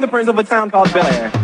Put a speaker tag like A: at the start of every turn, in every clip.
A: the prince of a town called Bel Air.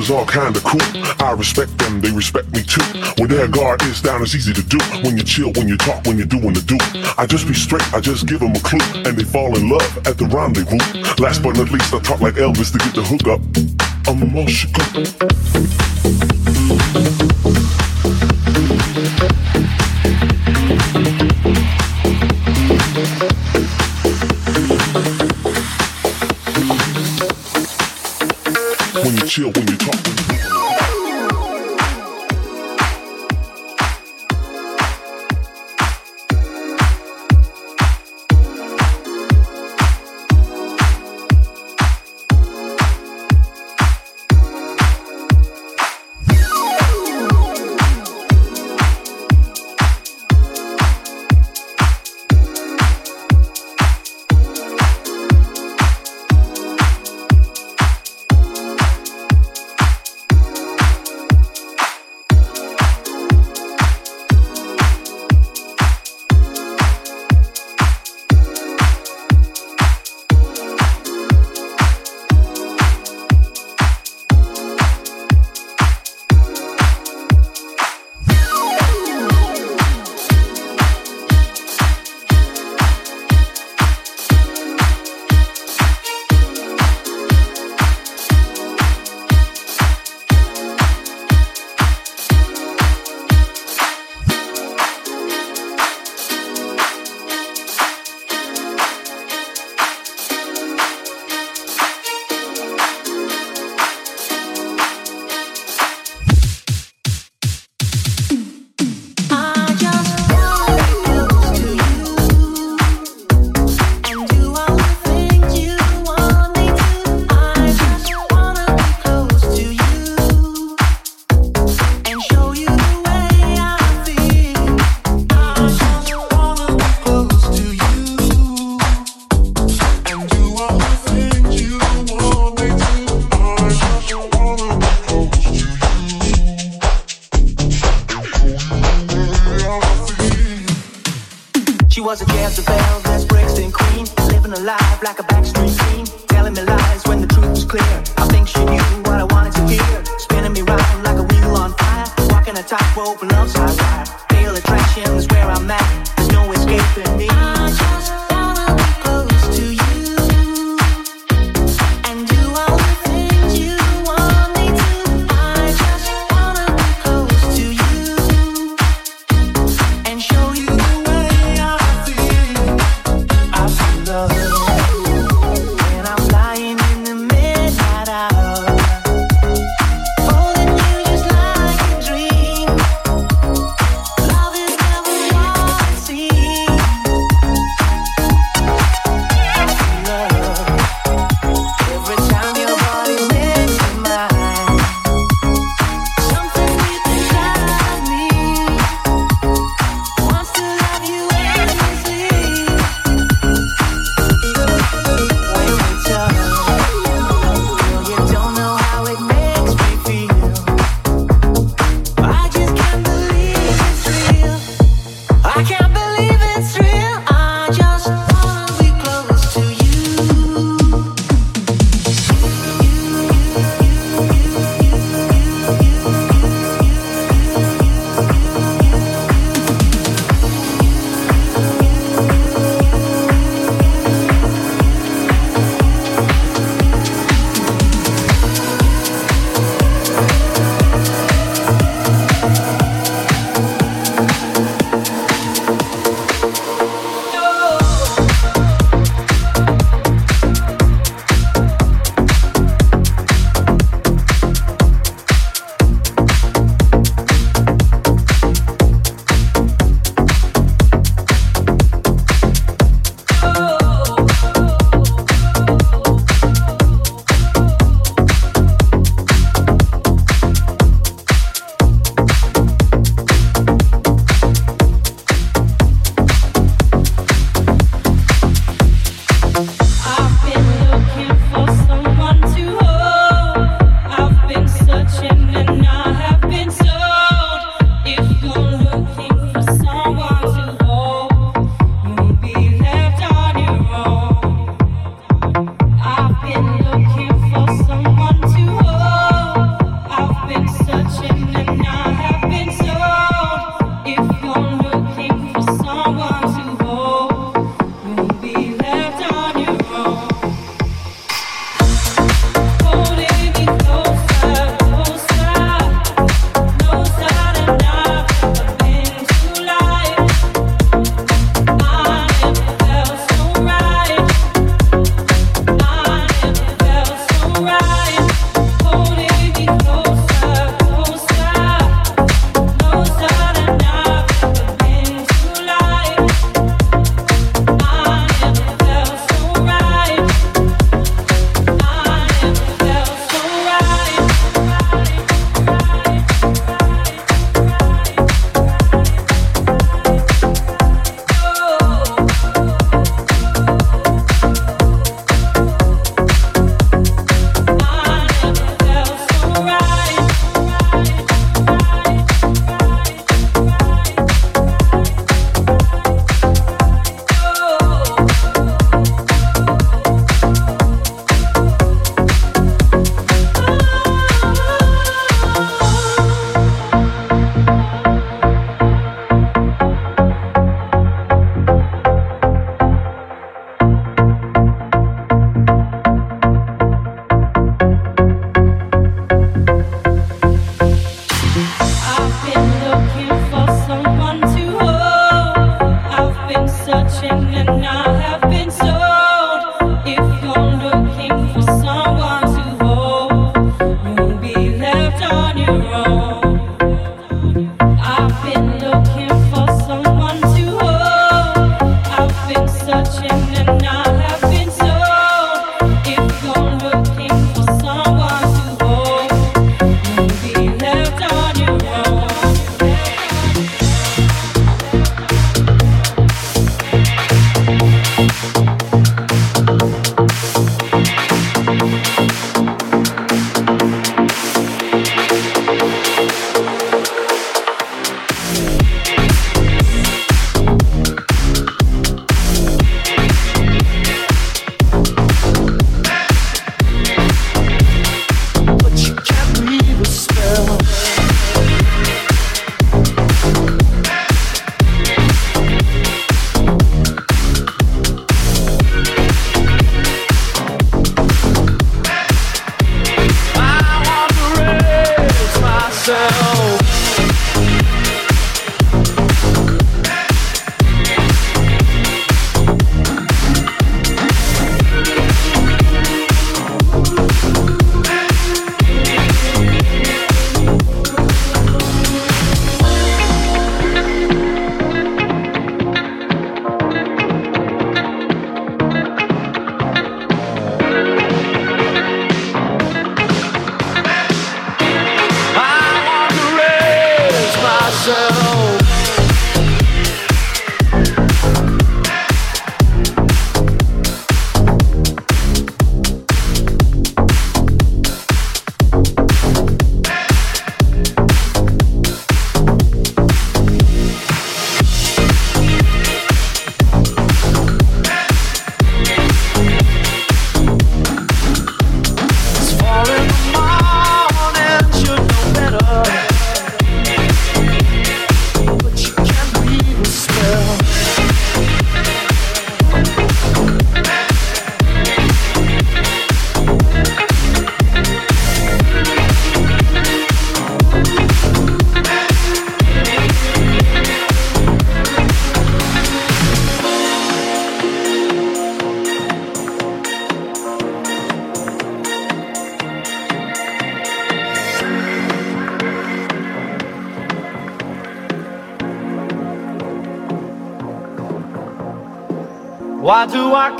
B: Is all kinda cool. Mm-hmm. I respect them, they respect me too. Mm-hmm. When their guard is down, it's easy to do. Mm-hmm. When you chill, when you talk, when you're doing the do. I just be straight, I just give them a clue. And they fall in love at the rendezvous. Last but not least, I talk like Elvis to get the hook up. I'm all shook when you chill, when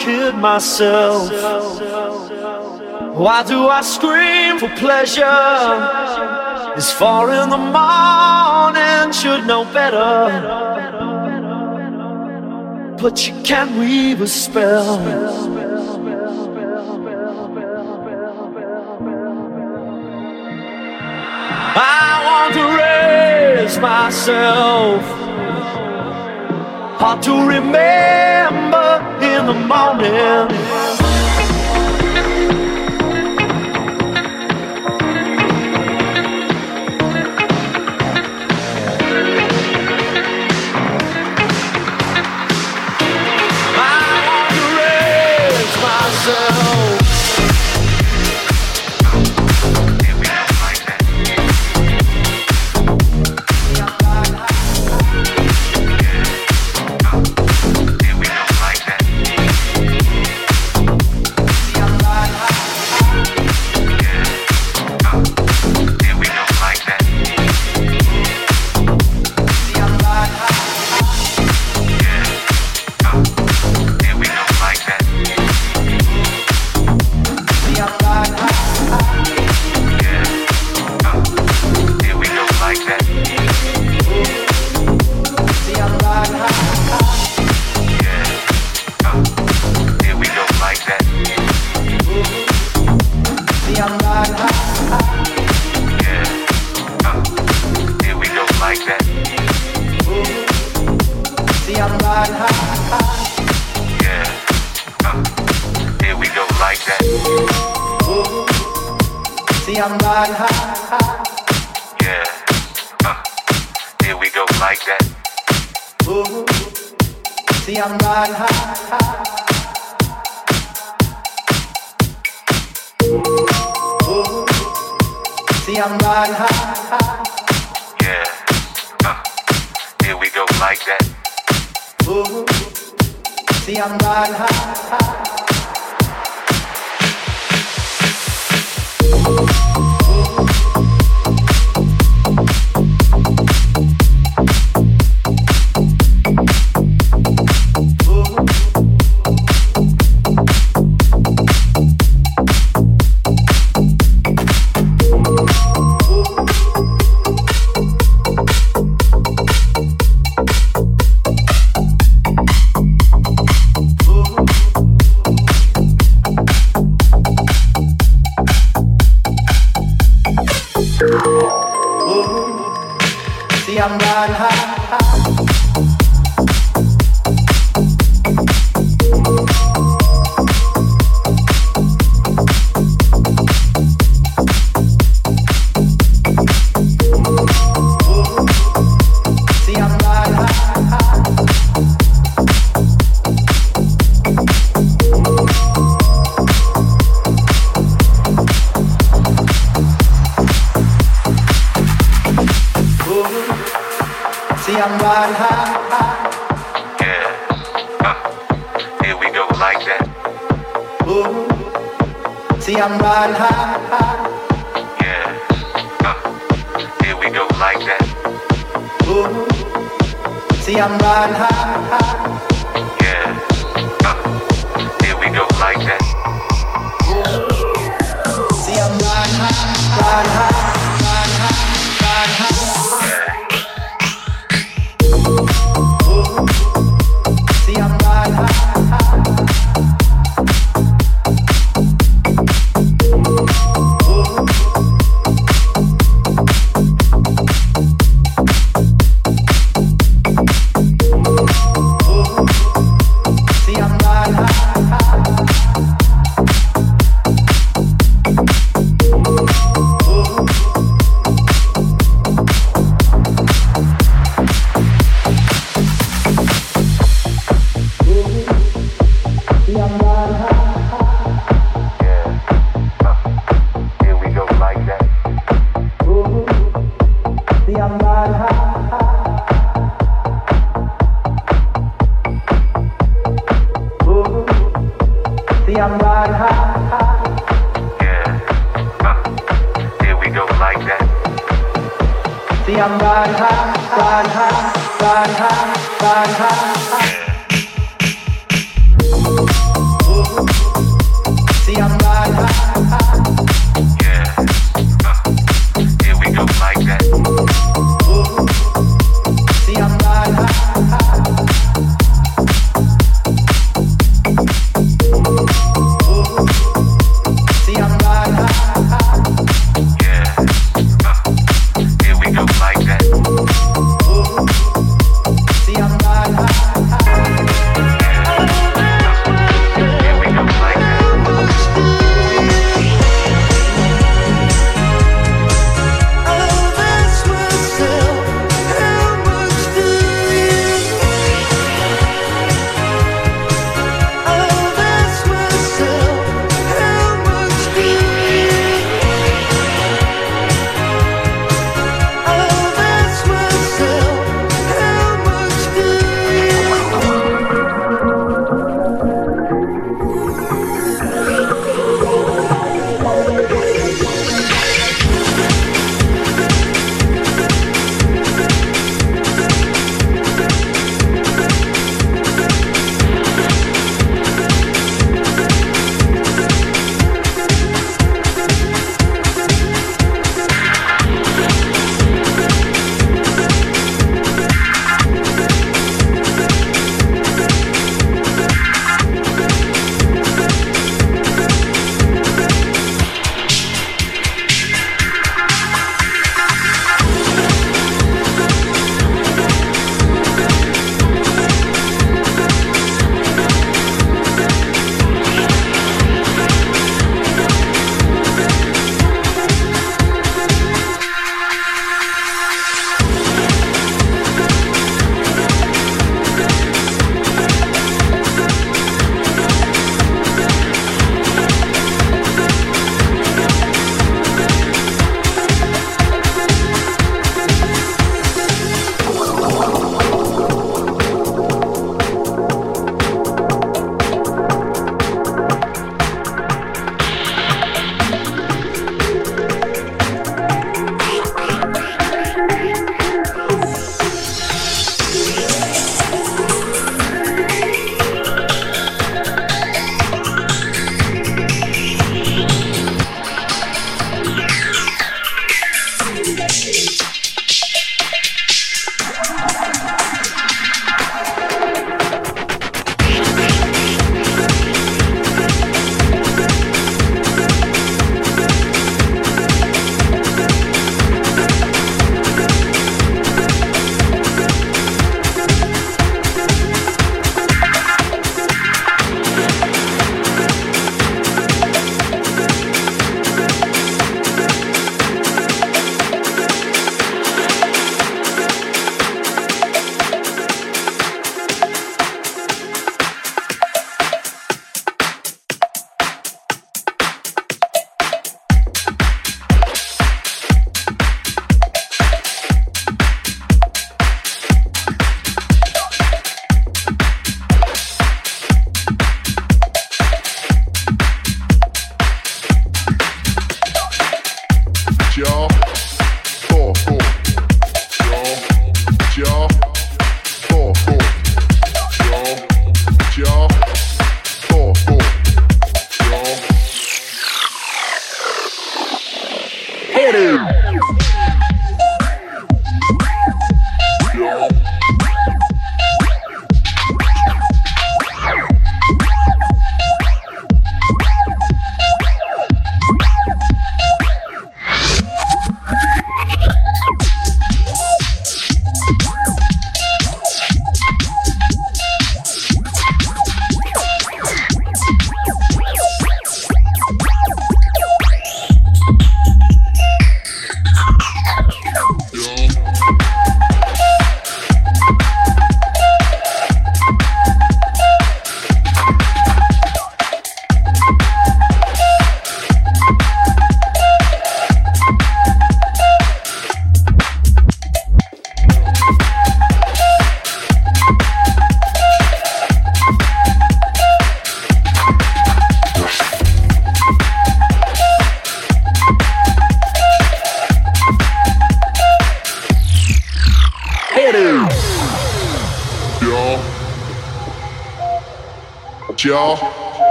C: kid myself? Why do I scream for pleasure? It's far in the morning, should know better. But you can't weave a spell. I want to raise myself. Hard to remember in the morning.
D: See, I'm riding high, high.
E: See, I'm riding high, high. Yeah. Uh, here we go like that. Ooh. See, I'm riding high, high. Yeah, uh, here we go like that. See, I'm riding high, high.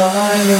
E: Enjoy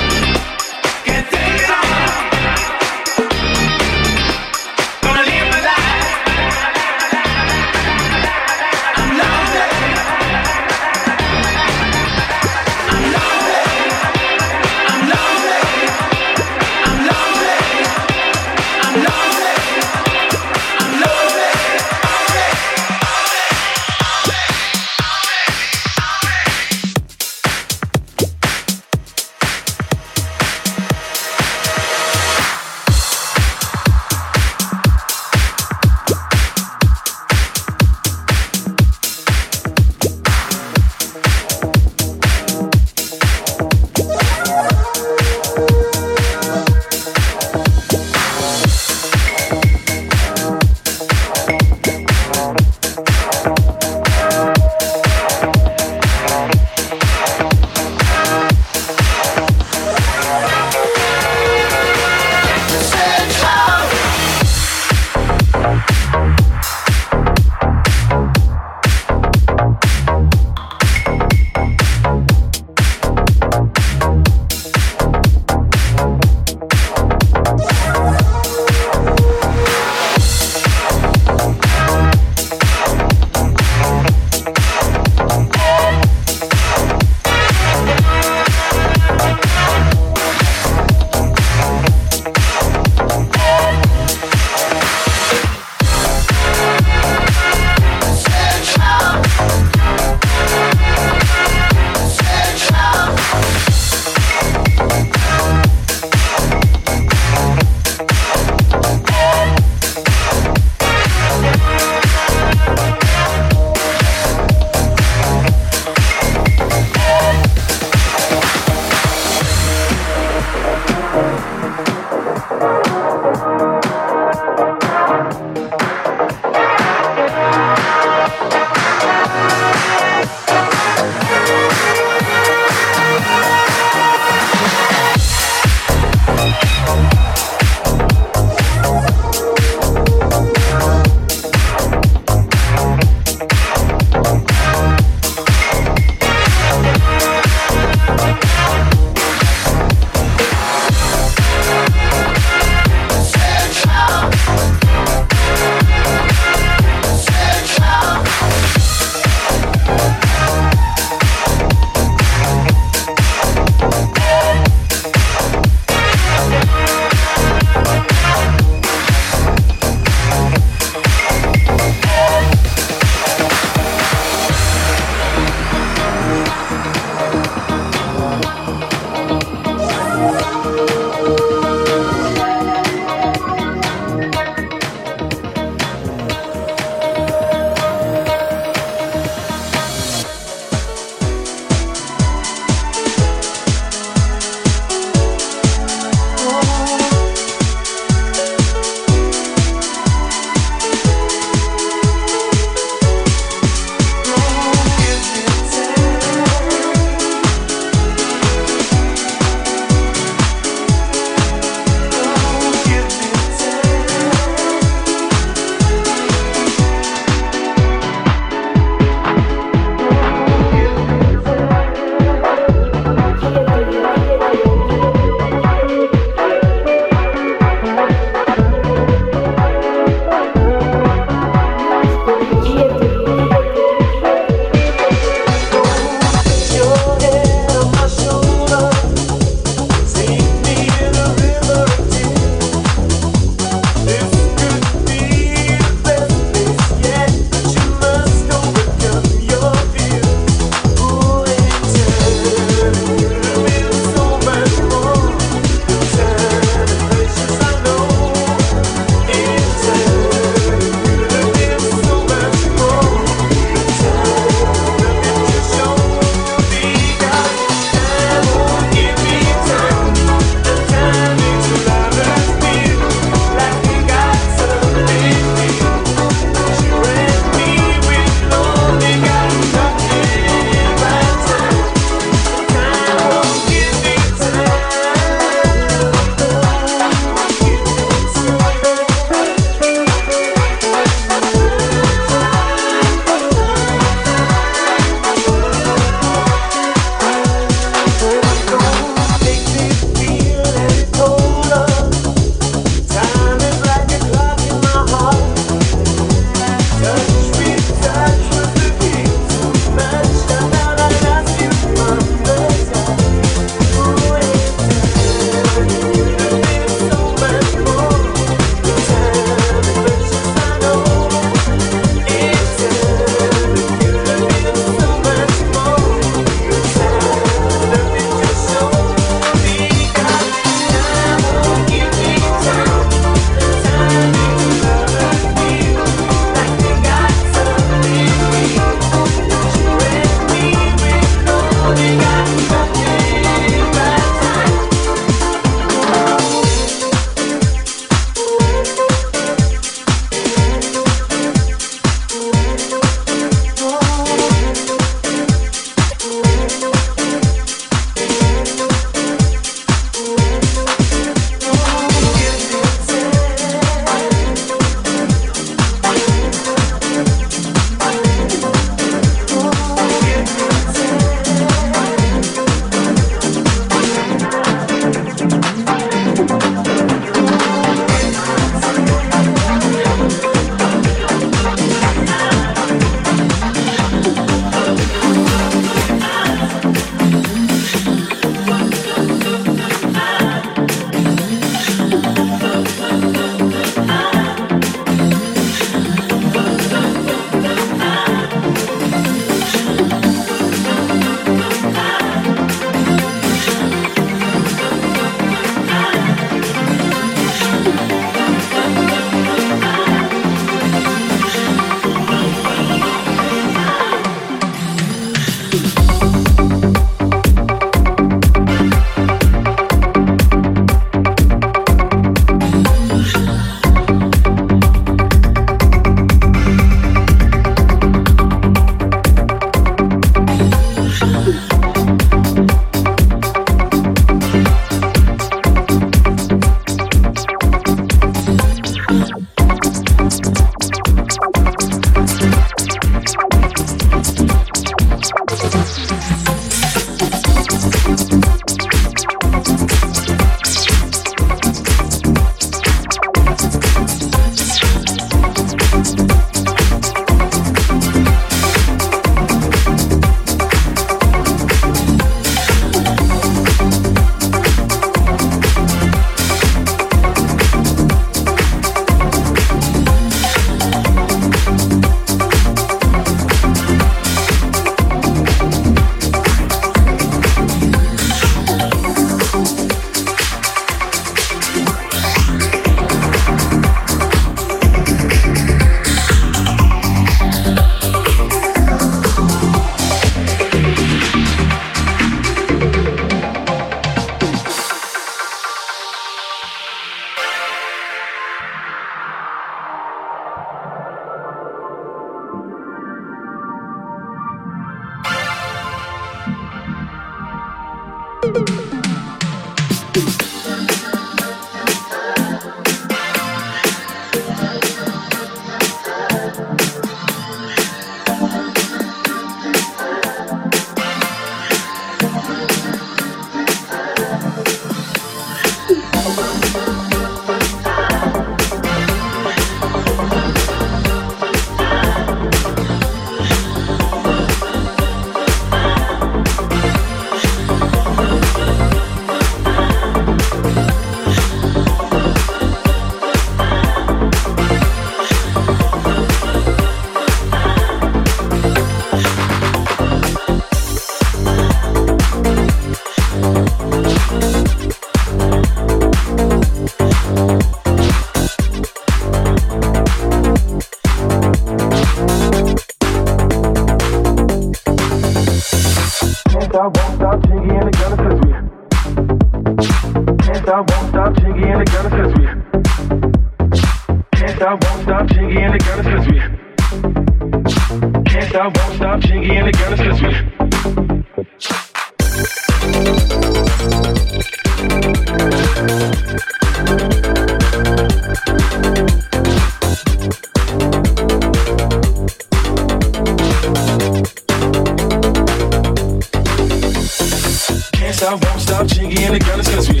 E: stop jiggy and the girl is cause we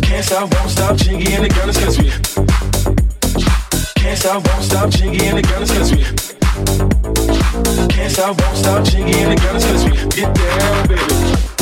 E: Can't stop, won't stop jiggy and the girl is cause we Can't stop, won't stop jiggy and the girl is cause we Can't stop, won't stop jiggy and the girl is cause we Get down baby.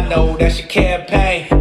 F: I know that's your campaign.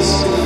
F: Your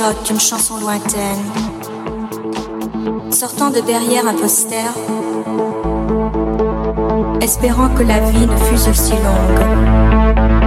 G: notes d'une chanson lointaine. Sortant de derrière un poster. Espérant que la vie ne fût aussi longue.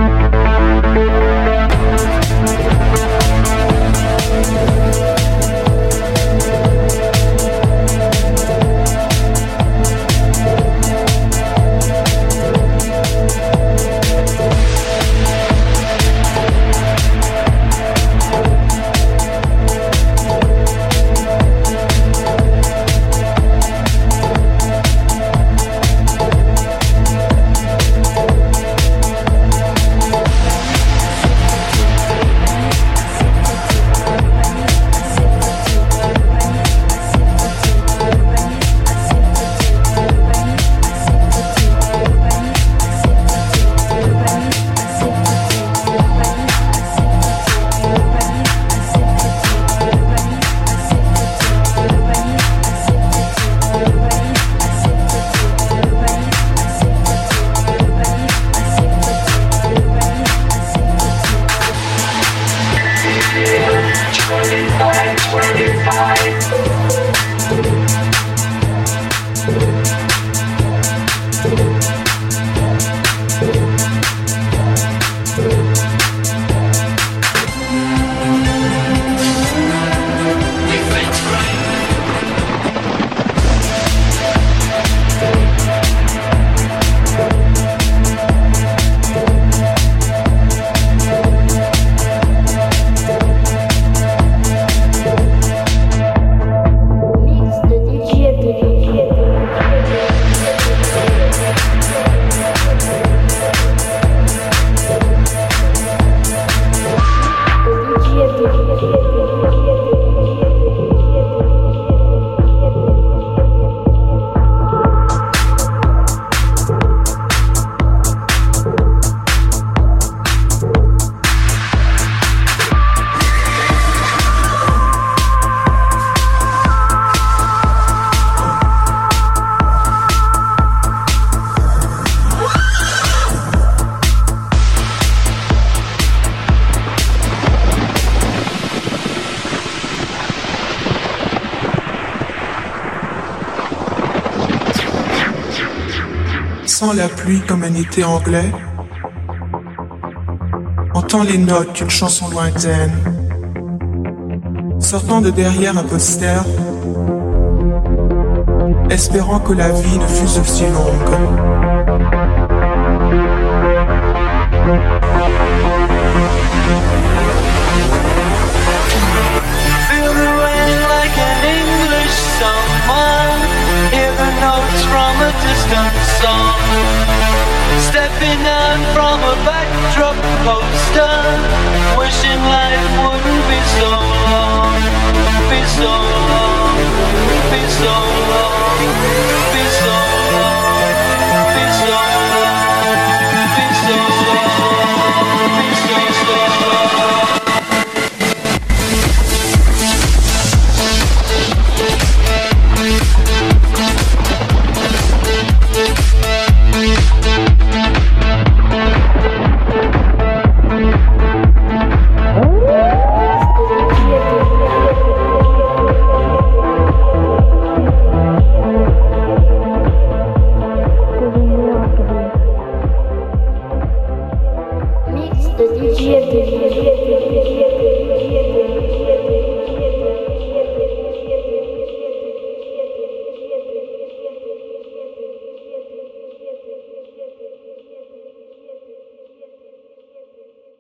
H: Comme un été anglais. Entends les notes d'une chanson lointaine. Sortant de derrière un poster. Espérant que la vie ne fût aussi longue.
C: Feel like an English. Hear the notes from a. From a backdrop poster. Wishing life wouldn't be so long. Be so long. Be so long.